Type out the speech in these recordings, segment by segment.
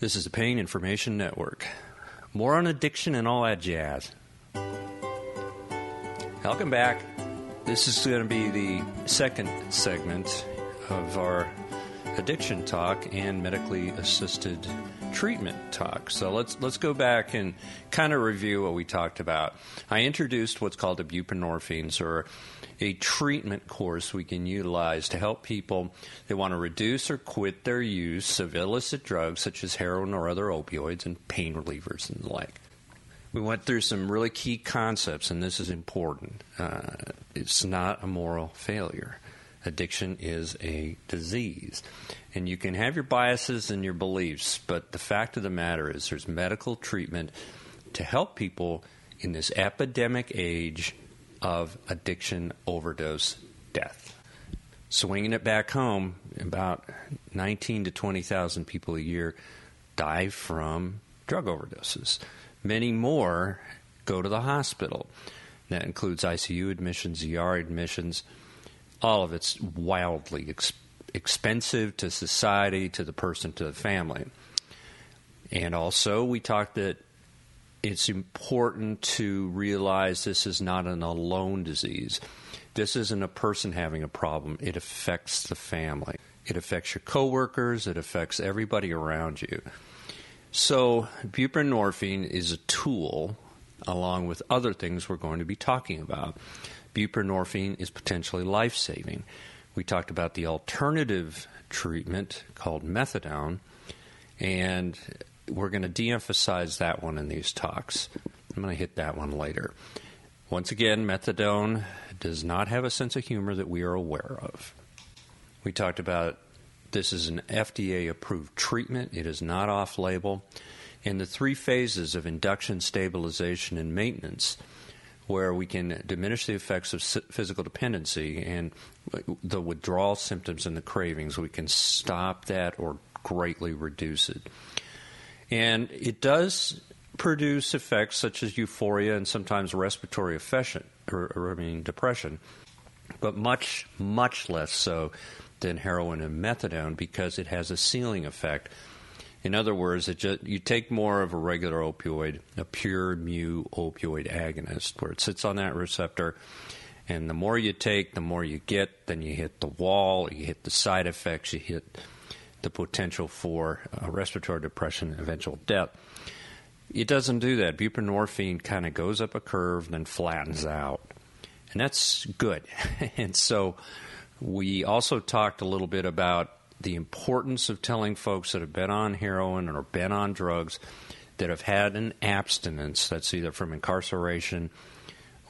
This is the Pain Information Network. More on addiction and all that jazz. Welcome back. This is going to be the second segment of our addiction talk and medically assisted treatment talk. So let's let's go back and kind of review what we talked about. I introduced what's called the buprenorphines or a treatment course we can utilize to help people that want to reduce or quit their use of illicit drugs such as heroin or other opioids and pain relievers and the like. We went through some really key concepts, and this is important. Uh, it's not a moral failure. Addiction is a disease. And you can have your biases and your beliefs, but the fact of the matter is there's medical treatment to help people in this epidemic age of addiction, overdose, death. Swinging it back home, about 19 to 20,000 people a year die from drug overdoses. Many more go to the hospital. That includes ICU admissions, ER admissions. All of it's wildly ex- expensive to society, to the person, to the family. And also, we talked that it's important to realize this is not an alone disease. This isn't a person having a problem, it affects the family. It affects your coworkers, it affects everybody around you. So, buprenorphine is a tool along with other things we're going to be talking about. Buprenorphine is potentially life saving. We talked about the alternative treatment called methadone, and we're going to de emphasize that one in these talks. I'm going to hit that one later. Once again, methadone does not have a sense of humor that we are aware of. We talked about this is an FDA approved treatment, it is not off label. In the three phases of induction, stabilization, and maintenance, where we can diminish the effects of physical dependency and the withdrawal symptoms and the cravings, we can stop that or greatly reduce it. And it does produce effects such as euphoria and sometimes respiratory affection, or, or I mean depression, but much, much less so than heroin and methadone because it has a ceiling effect. In other words, just, you take more of a regular opioid, a pure mu opioid agonist, where it sits on that receptor, and the more you take, the more you get. Then you hit the wall, you hit the side effects, you hit the potential for uh, respiratory depression eventual death. It doesn't do that. Buprenorphine kind of goes up a curve, and then flattens out. And that's good. and so we also talked a little bit about the importance of telling folks that have been on heroin or been on drugs that have had an abstinence that's either from incarceration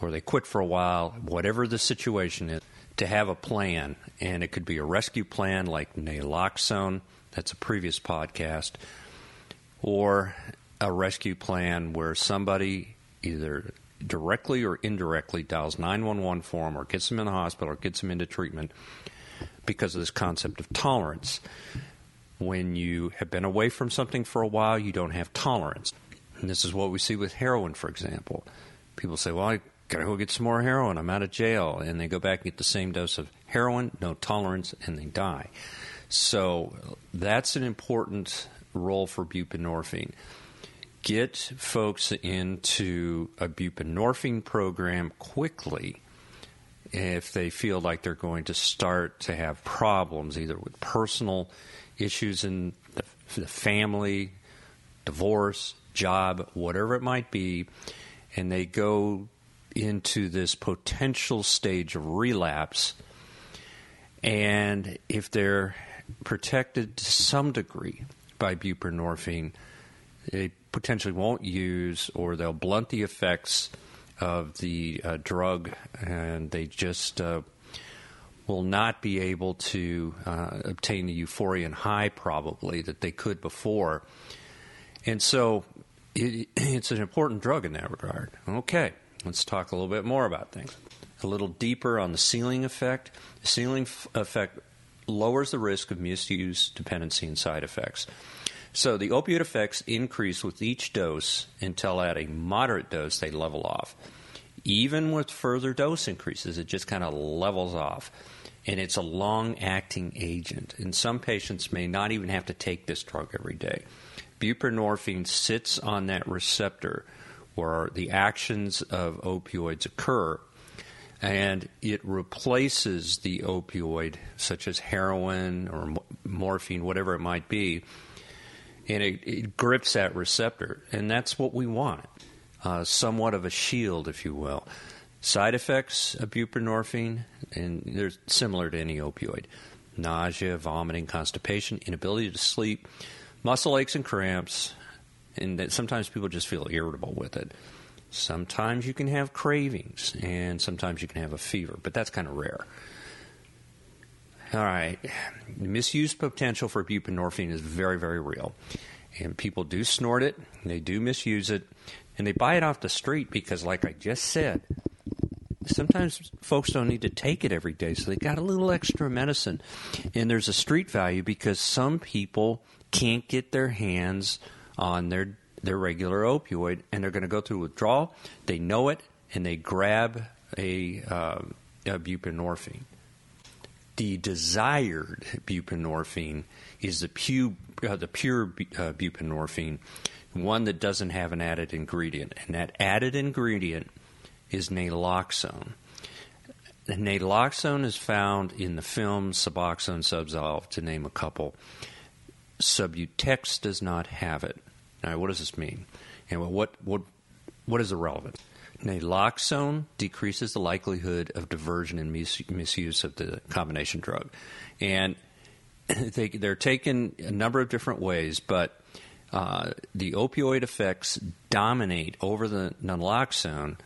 or they quit for a while, whatever the situation is, to have a plan. And it could be a rescue plan like naloxone, that's a previous podcast, or a rescue plan where somebody either directly or indirectly dials 911 for them or gets them in the hospital or gets them into treatment because of this concept of tolerance. When you have been away from something for a while, you don't have tolerance. And this is what we see with heroin, for example. People say, Well, I gotta go get some more heroin. I'm out of jail. And they go back and get the same dose of heroin, no tolerance, and they die. So that's an important role for buprenorphine get folks into a buprenorphine program quickly if they feel like they're going to start to have problems, either with personal issues in the, the family, divorce, job, whatever it might be, and they go into this potential stage of relapse. And if they're protected to some degree by buprenorphine, they potentially won't use or they'll blunt the effects of the uh, drug and they just uh, will not be able to uh, obtain the euphoria and high probably that they could before. And so it, it's an important drug in that regard. Okay, let's talk a little bit more about things. A little deeper on the ceiling effect. The ceiling f- effect lowers the risk of misuse, dependency, and side effects. So the opioid effects increase with each dose until at a moderate dose they level off. Even with further dose increases, it just kind of levels off. And it's a long acting agent. And some patients may not even have to take this drug every day. buprenorphine sits on that receptor where the actions of opioids occur and it replaces the opioid, such as heroin or morphine, whatever it might be, and it, it grips that receptor. And that's what we want uh, somewhat of a shield, if you will. Side effects of buprenorphine, and they're similar to any opioid nausea, vomiting, constipation, inability to sleep, muscle aches and cramps, and sometimes people just feel irritable with it. Sometimes you can have cravings, and sometimes you can have a fever, but that's kind of rare. All right, misuse potential for buprenorphine is very, very real. And people do snort it, they do misuse it, and they buy it off the street because, like I just said, sometimes folks don't need to take it every day, so they got a little extra medicine. And there's a street value because some people can't get their hands on their their regular opioid, and they're going to go through withdrawal. They know it, and they grab a, uh, a buprenorphine. The desired buprenorphine is the, pu- uh, the pure uh, buprenorphine, one that doesn't have an added ingredient, and that added ingredient is naloxone. Naloxone is found in the film Suboxone Zubsolv, to name a couple. Subutex does not have it. Now, what does this mean? And what what what is irrelevant? Naloxone decreases the likelihood of diversion and mis- misuse of the combination drug, and they they're taken a number of different ways, but uh, the opioid effects dominate over the naloxone,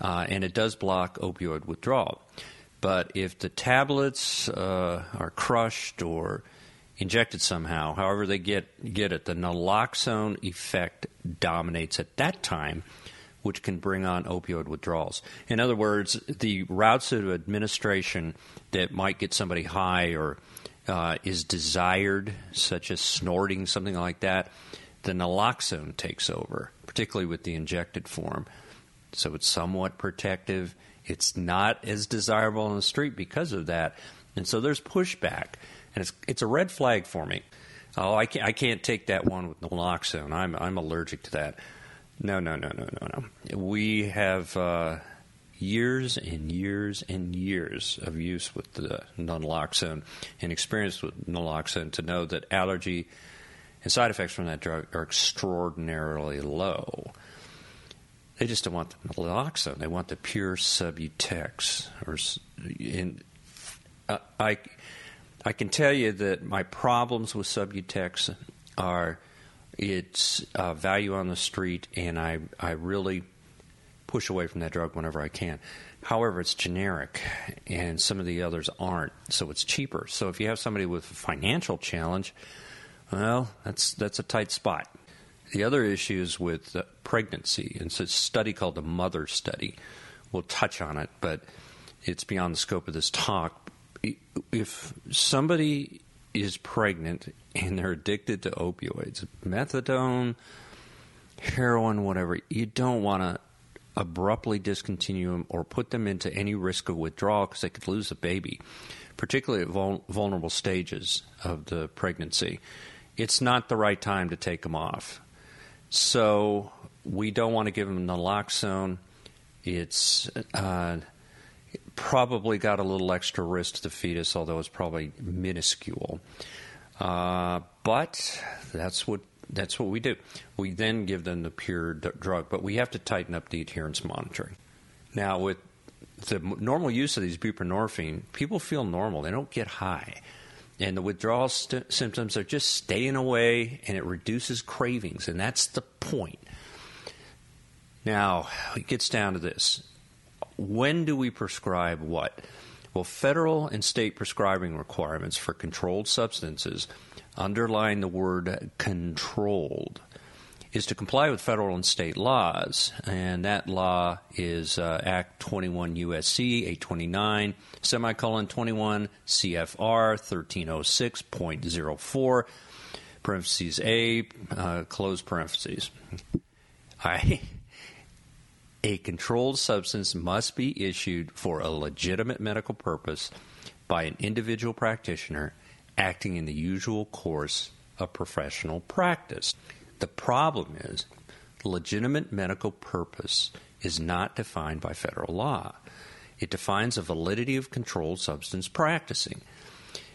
uh, and it does block opioid withdrawal. But if the tablets uh, are crushed or injected somehow, however they get get it, the naloxone effect dominates at that time, which can bring on opioid withdrawals. In other words, the routes of administration that might get somebody high or uh, is desired, such as snorting, something like that, the naloxone takes over, particularly with the injected form. So it's somewhat protective. It's not as desirable on the street because of that. And so there's pushback and it's it's a red flag for me. Oh, I can't, I can't take that one with naloxone. I'm I'm allergic to that. No, no, no, no, no, no. We have uh, years and years and years of use with the naloxone and experience with naloxone to know that allergy and side effects from that drug are extraordinarily low. They just don't want the naloxone. They want the pure Subutex. Or uh, I I can tell you that my problems with Subutex are its uh, value on the street, and I, I really push away from that drug whenever I can. However, it's generic, and some of the others aren't, so it's cheaper. So if you have somebody with a financial challenge, well, that's that's a tight spot. The other issues with uh, pregnancy, and it's a study called the Mother Study. We'll touch on it, but it's beyond the scope of this talk if somebody is pregnant and they're addicted to opioids, methadone, heroin, whatever, you don't want to abruptly discontinue them or put them into any risk of withdrawal because they could lose a baby, particularly at vul- vulnerable stages of the pregnancy. It's not the right time to take them off. So we don't want to give them naloxone. It's uh, probably got a little extra risk to the fetus, although it's probably minuscule. Uh, but that's what that's what we do. We then give them the pure d- drug, but we have to tighten up the adherence monitoring. Now, with the normal use of these buprenorphine, people feel normal; they don't get high, and the withdrawal st- symptoms are just staying away, and it reduces cravings, and that's the point. Now, it gets down to this when do we prescribe what? Well, federal and state prescribing requirements for controlled substances underline the word controlled is to comply with federal and state laws, and that law is uh, Act 21 USC 829 semicolon 21 CFR 1306.04 parentheses A uh, close parentheses. I a controlled substance must be issued for a legitimate medical purpose by an individual practitioner acting in the usual course of professional practice. The problem is legitimate medical purpose is not defined by federal law. It defines the validity of controlled substance practicing.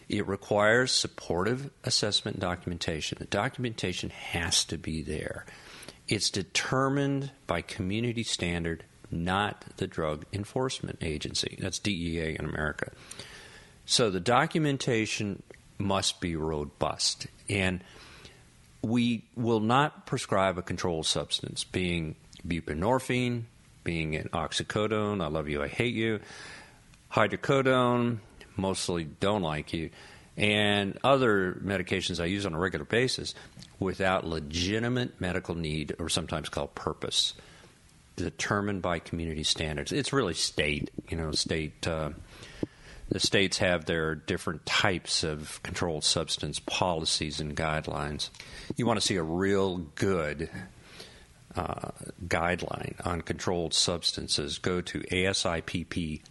It requires supportive assessment documentation. The documentation has to be there. It's determined by community standard, not the Drug Enforcement Agency. That's DEA in America. So the documentation must be robust. And we will not prescribe a controlled substance, being buprenorphine, being an oxycodone, I love you, I hate you, hydrocodone, mostly don't like you, and other medications I use on a regular basis without legitimate medical need or sometimes called purpose determined by community standards. It's really state, you know, state. Uh, the states have their different types of controlled substance policies and guidelines. You want to see a real good uh, guideline on controlled substances, go to asipp.org.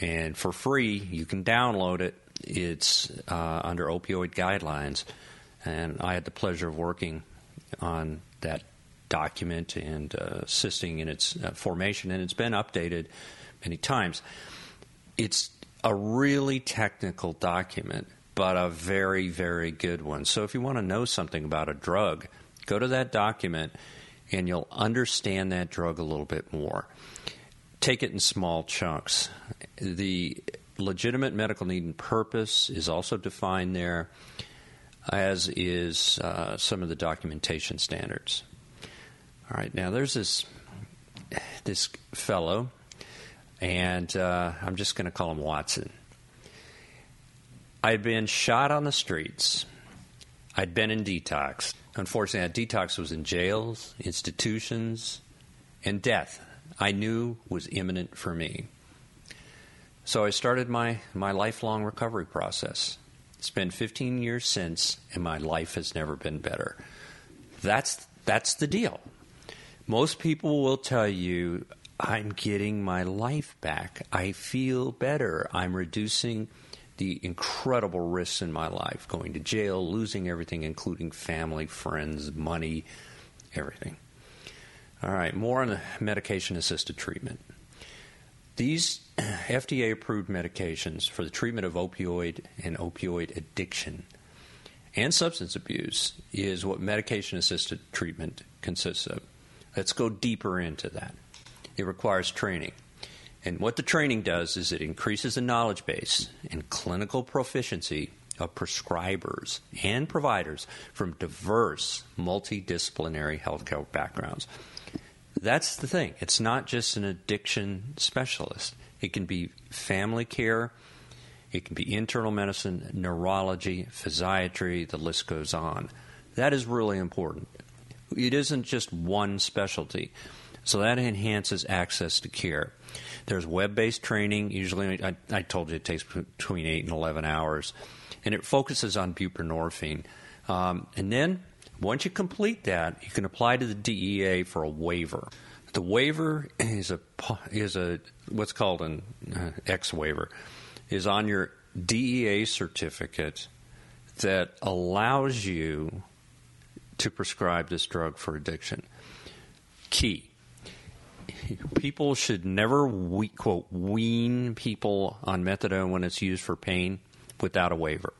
And for free, you can download it. It's uh, under opioid guidelines. And I had the pleasure of working on that document and uh, assisting in its uh, formation, and it's been updated many times. It's a really technical document, but a very, very good one. So if you want to know something about a drug, go to that document and you'll understand that drug a little bit more. Take it in small chunks. The legitimate medical need and purpose is also defined there, as is uh, some of the documentation standards. All right, now there's this this fellow and uh, I'm just going to call him Watson. I'd been shot on the streets. I'd been in detox. Unfortunately, that detox was in jails, institutions, and death. I knew was imminent for me. So I started my, my lifelong recovery process. It's been 15 years since, and my life has never been better. That's, that's the deal. Most people will tell you I'm getting my life back. I feel better. I'm reducing the incredible risks in my life going to jail, losing everything, including family, friends, money, everything. All right, more on the medication assisted treatment. These FDA approved medications for the treatment of opioid and opioid addiction and substance abuse is what medication assisted treatment consists of. Let's go deeper into that it requires training. And what the training does is it increases the knowledge base and clinical proficiency of prescribers and providers from diverse multidisciplinary healthcare backgrounds. That's the thing. It's not just an addiction specialist. It can be family care, it can be internal medicine, neurology, physiatry, the list goes on. That is really important. It isn't just one specialty. So that enhances access to care. There's web based training. Usually, I, I, told you it takes between 8 and 11 hours. And it focuses on buprenorphine. Um, and then, once you complete that, you can apply to the DEA for a waiver. The waiver is a is a what's called an uh, X waiver is on your DEA certificate that allows you to prescribe this drug for addiction. Key people should never we, quote wean people on methadone when it's used for pain without a waiver.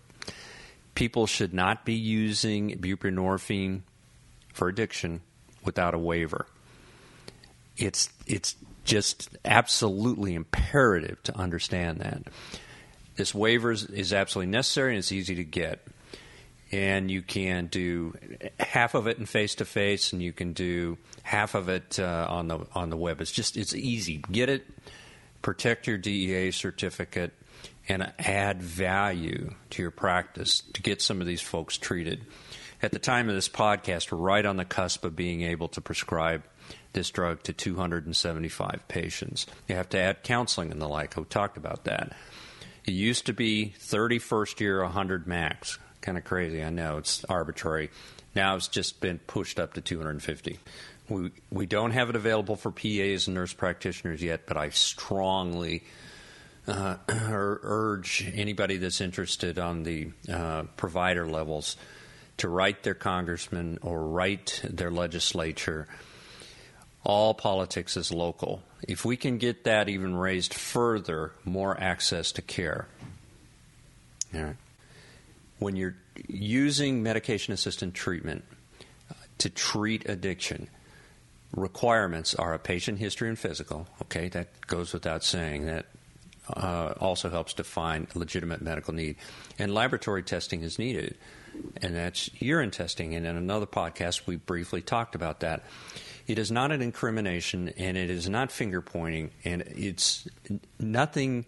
People should not be using buprenorphine for addiction without a waiver. It's it's just absolutely imperative to understand that. This waiver is absolutely necessary and it's easy to get and you can do half of it in face to face, and you can do half of it uh, on the on the web. It's just it's easy. Get it, protect your DEA certificate, and add value to your practice to get some of these folks treated. At the time of this podcast, we're right on the cusp of being able to prescribe this drug to 275 patients. You have to add counseling and the like. We talked about that. It used to be 31st year, 100 max kind of crazy. I know it's arbitrary. Now it's just been pushed up to 250. We we don't have it available for PAs and nurse practitioners yet, but I strongly uh, urge anybody that's interested on the uh, provider levels to write their congressman or write their legislature. All politics is local. If we can get that even raised further, more access to care. When you're using medication assisted treatment uh, to treat addiction, requirements are a patient history and physical. Okay, that goes without saying. That uh, also helps define legitimate medical need. And laboratory testing is needed, and that's urine testing. And in another podcast, we briefly talked about that. It is not an incrimination, and it is not finger pointing, and it's nothing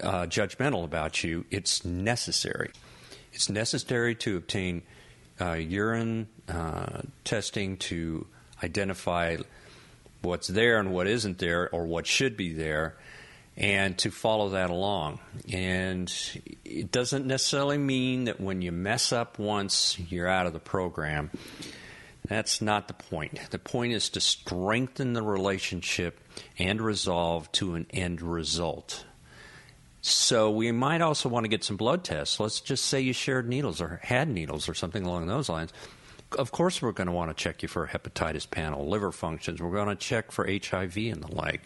uh, judgmental about you. It's necessary. It's necessary to obtain uh, urine uh, testing to identify what's there and what isn't there, or what should be there, and to follow that along. And it doesn't necessarily mean that when you mess up once, you're out of the program. That's not the point. The point is to strengthen the relationship and resolve to an end result. So we might also want to get some blood tests. Let's just say you shared needles or had needles or something along those lines. Of course, we're going to want to check you for a hepatitis panel, liver functions. We're going to check for HIV and the like.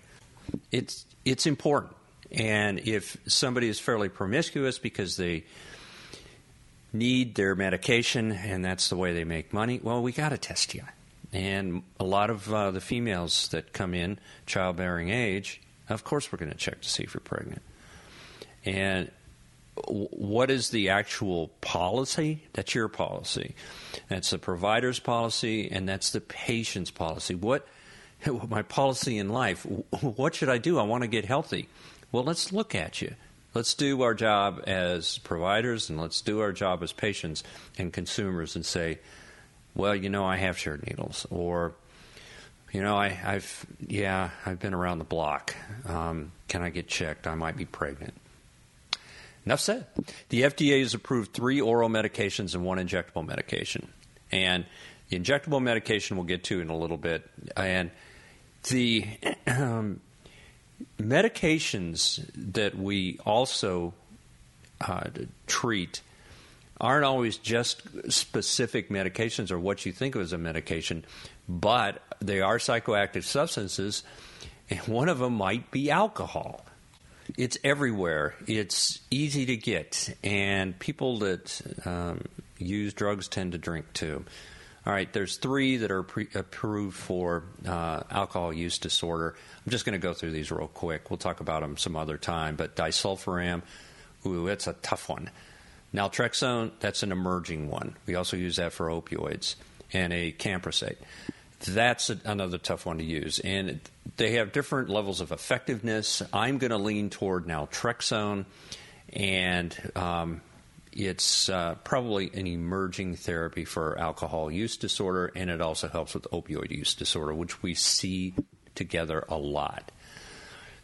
It's it's important. And if somebody is fairly promiscuous because they need their medication and that's the way they make money, well, we got to test you. And a lot of uh, the females that come in childbearing age, of course, we're going to check to see if you're pregnant. And what is the actual policy? That's your policy. That's the provider's policy, and that's the patient's policy. What my policy in life? What should I do? I want to get healthy. Well, let's look at you. Let's do our job as providers, and let's do our job as patients and consumers, and say, well, you know, I have shared needles, or you know, I, have yeah, I've been around the block. Um, can I get checked? I might be pregnant Enough said. The FDA has approved three oral medications and one injectable medication. And the injectable medication we'll get to in a little bit. And the um, medications that we also uh, treat aren't always just specific medications or what you think of as a medication, but they are psychoactive substances, and one of them might be alcohol it's everywhere. It's easy to get, and people that um, use drugs tend to drink too. All right, there's three that are pre- approved for uh, alcohol use disorder. I'm just going to go through these real quick. We'll talk about them some other time. But disulfiram, ooh, that's a tough one. Naltrexone, that's an emerging one. We also use that for opioids and acamprosate that's a, another tough one to use. And they have different levels of effectiveness. I'm going to lean toward naltrexone, and um, it's uh, probably an emerging therapy for alcohol use disorder, and it also helps with opioid use disorder, which we see together a lot.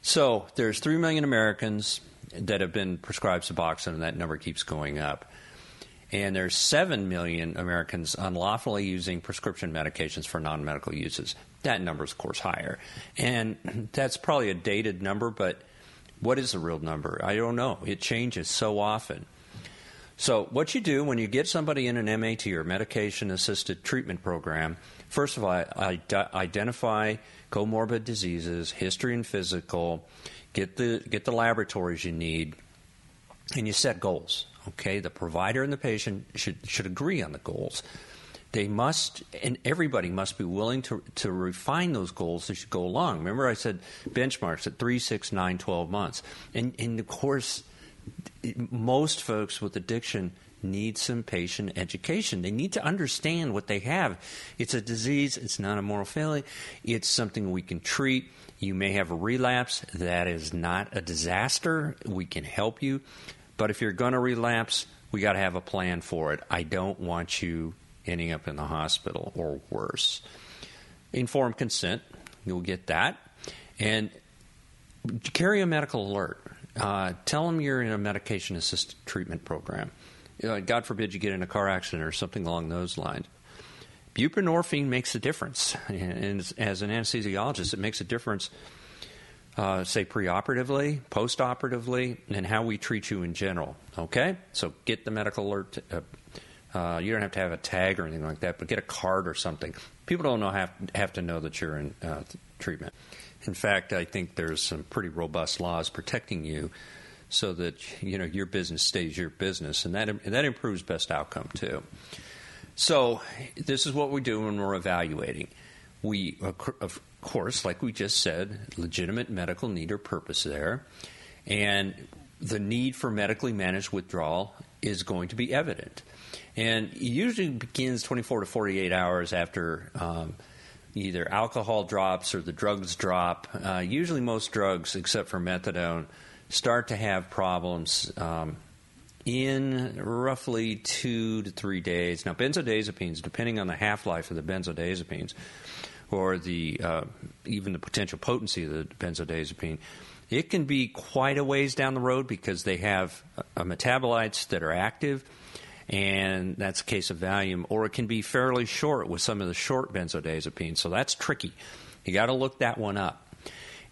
So there's 3 million Americans that have been prescribed Suboxone, and that number keeps going up and there's 7 million Americans unlawfully using prescription medications for non-medical uses. That number is, of course, higher. And that's probably a dated number, but what is the real number? I don't know. It changes so often. So, what you do when you get somebody in an MAT or medication assisted treatment program, first of all, identify comorbid diseases, history and physical, get the, get the laboratories you need, and you set goals. Okay, the provider and the patient should should agree on the goals. They must, and everybody must be willing to to refine those goals as you go along. Remember, I said benchmarks at three, six, nine, twelve months, and and of course, most folks with addiction need some patient education. They need to understand what they have. It's a disease. It's not a moral failing. It's something we can treat. You may have a relapse. That is not a disaster. We can help you. But if you're going to relapse, we got to have a plan for it. I don't want you ending up in the hospital or worse. Informed consent, you'll get that. And carry a medical alert. Uh, tell them you're in a medication assisted treatment program. God forbid you get in a car accident or something along those lines. Buprenorphine makes a difference. And as an anesthesiologist, it makes a difference uh, say preoperatively, postoperatively, and how we treat you in general. Okay? So get the medical alert uh, Uh, you don't have to have a tag or anything like that, but get a card or something. People don't know have have to know that you're in uh, treatment. In fact, I think there's some pretty robust laws protecting you, so that you know your business stays your business, and that and that improves best outcome too. So this is what we do when we're evaluating. We, of course, like we just said, legitimate medical need or purpose there, and the need for medically managed withdrawal is going to be evident. And it usually begins 24 to 48 hours after um, either alcohol drops or the drugs drop. Uh, usually, most drugs, except for methadone, start to have problems um, in roughly two to three days. Now, benzodiazepines, depending on the half life of the benzodiazepines or the uh, even the potential potency of the benzodiazepine, it can be quite a ways down the road because they have uh, metabolites that are active and that's the case of Valium, or it can be fairly short with some of the short benzodiazepines. So that's tricky. You got to look that one up.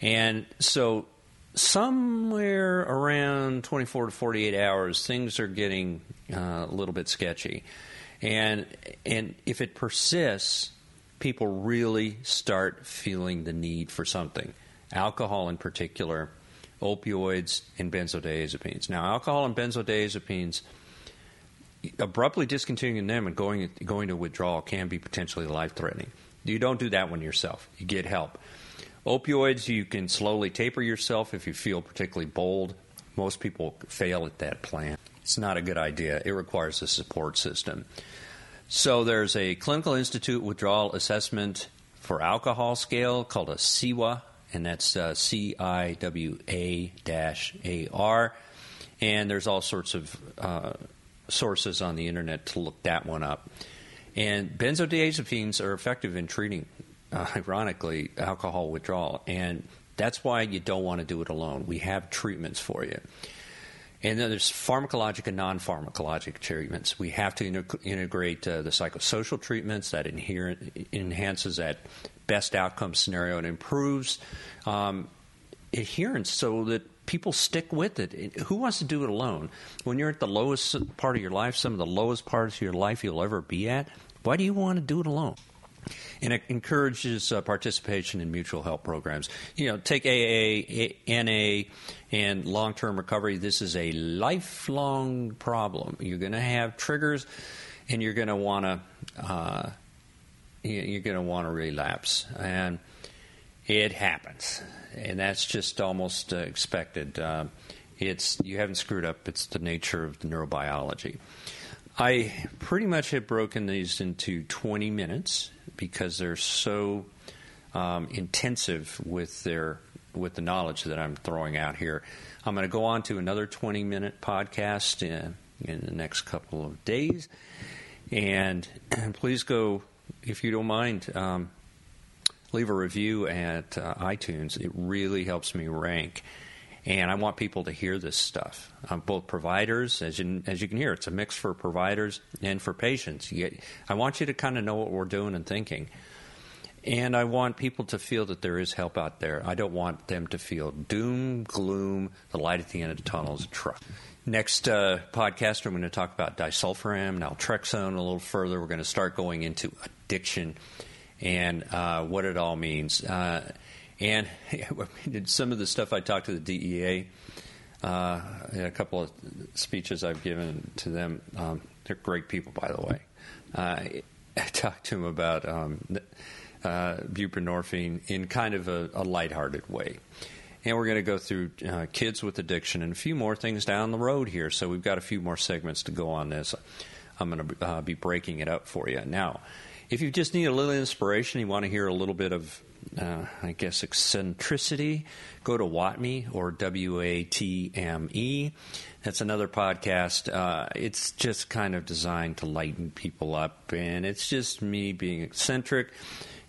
And so somewhere around 24 to 48 hours, things are getting uh, a little bit sketchy. And and if it persists, people really start feeling the need for something. Alcohol in particular, opioids and benzodiazepines. Now, alcohol and benzodiazepines abruptly discontinuing them and going going to withdrawal can be potentially life threatening. You don't do that one yourself. You get help. Opioids, you can slowly taper yourself if you feel particularly bold. Most people fail at that plan. It's not a good idea. It requires a support system. So there's a clinical institute withdrawal assessment for alcohol scale called a CIWA, and that's uh, C I W A A R. And there's all sorts of uh, sources on the internet to look that one up. And benzodiazepines are effective in treating, uh, ironically, alcohol withdrawal. And that's why you don't want to do it alone. We have treatments for you. And then there's pharmacologic and non pharmacologic treatments. We have to integrate uh, the psychosocial treatments that inherent, enhances that best outcome scenario and improves um, adherence so that people stick with it. Who wants to do it alone? When you're at the lowest part of your life, some of the lowest parts of your life you'll ever be at, why do you want to do it alone? And it encourages uh, participation in mutual help programs. You know, take AA, NA, and long term recovery. This is a lifelong problem. You're going to have triggers, and you're going to want to. Uh, you're going to want to relapse, and it happens and that's just almost uh, expected. Uh, it's you haven't screwed up. It's the nature of the neurobiology. I pretty much have broken these into 20 minutes because they're so um, intensive with their with the knowledge that I'm throwing out here. I'm going to go on to another 20 minute podcast in, in the next couple of days, and, please go if you don't mind. Um, leave a review at uh, iTunes. It really helps me rank. And I want people to hear this stuff. Um, both providers, as you, as you can hear, it's a mix for providers and for patients. Get, I want you to kind of know what we're doing and thinking. And I want people to feel that there is help out there. I don't want them to feel doom, gloom, the light at the end of the tunnel is a truck. Next uh, podcast, I'm going to talk about disulfiram, naltrexone a little further. We're going to start going into addiction and uh, what it all means. Uh, and some of the stuff I talked to the DEA, uh, a couple of speeches I've given to them, um, they're great people, by the way. Uh, I talked to them about um, uh, buprenorphine in kind of a, a lighthearted way. And we're going to go through uh, kids with addiction and a few more things down the road here. So we've got a few more segments to go on this. I'm going to uh, be breaking it up for you. Now, if you just need a little inspiration, you want to hear a little bit of, uh, I guess, eccentricity, go to WATME or W A T M E. That's another podcast. Uh, it's just kind of designed to lighten people up, and it's just me being eccentric.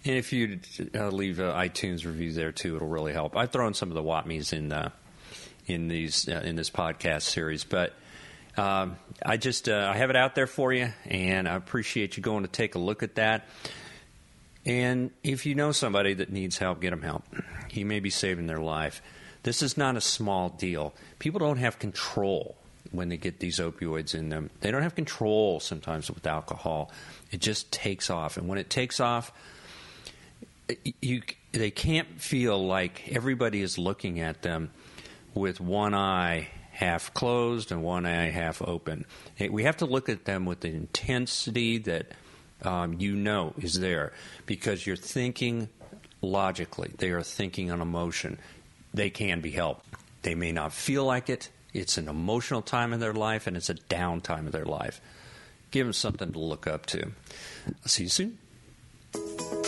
And if you uh, leave an iTunes review there too, it'll really help. I've thrown some of the WATMEs in uh, in these uh, in this podcast series, but um, I just uh, I have it out there for you, and I appreciate you going to take a look at that. And if you know somebody that needs help, get them help. You may be saving their life. This is not a small deal. People don't have control when they get these opioids in them. They don't have control sometimes with alcohol. It just takes off, and when it takes off, you they can't feel like everybody is looking at them with one eye half closed and one eye half open. We have to look at them with the intensity that um, you know is there because you're thinking logically. They are thinking on emotion. They can be helped. They may not feel like it. It's an emotional time in their life and it's a down time in their life. Give them something to look up to. I'll see you soon.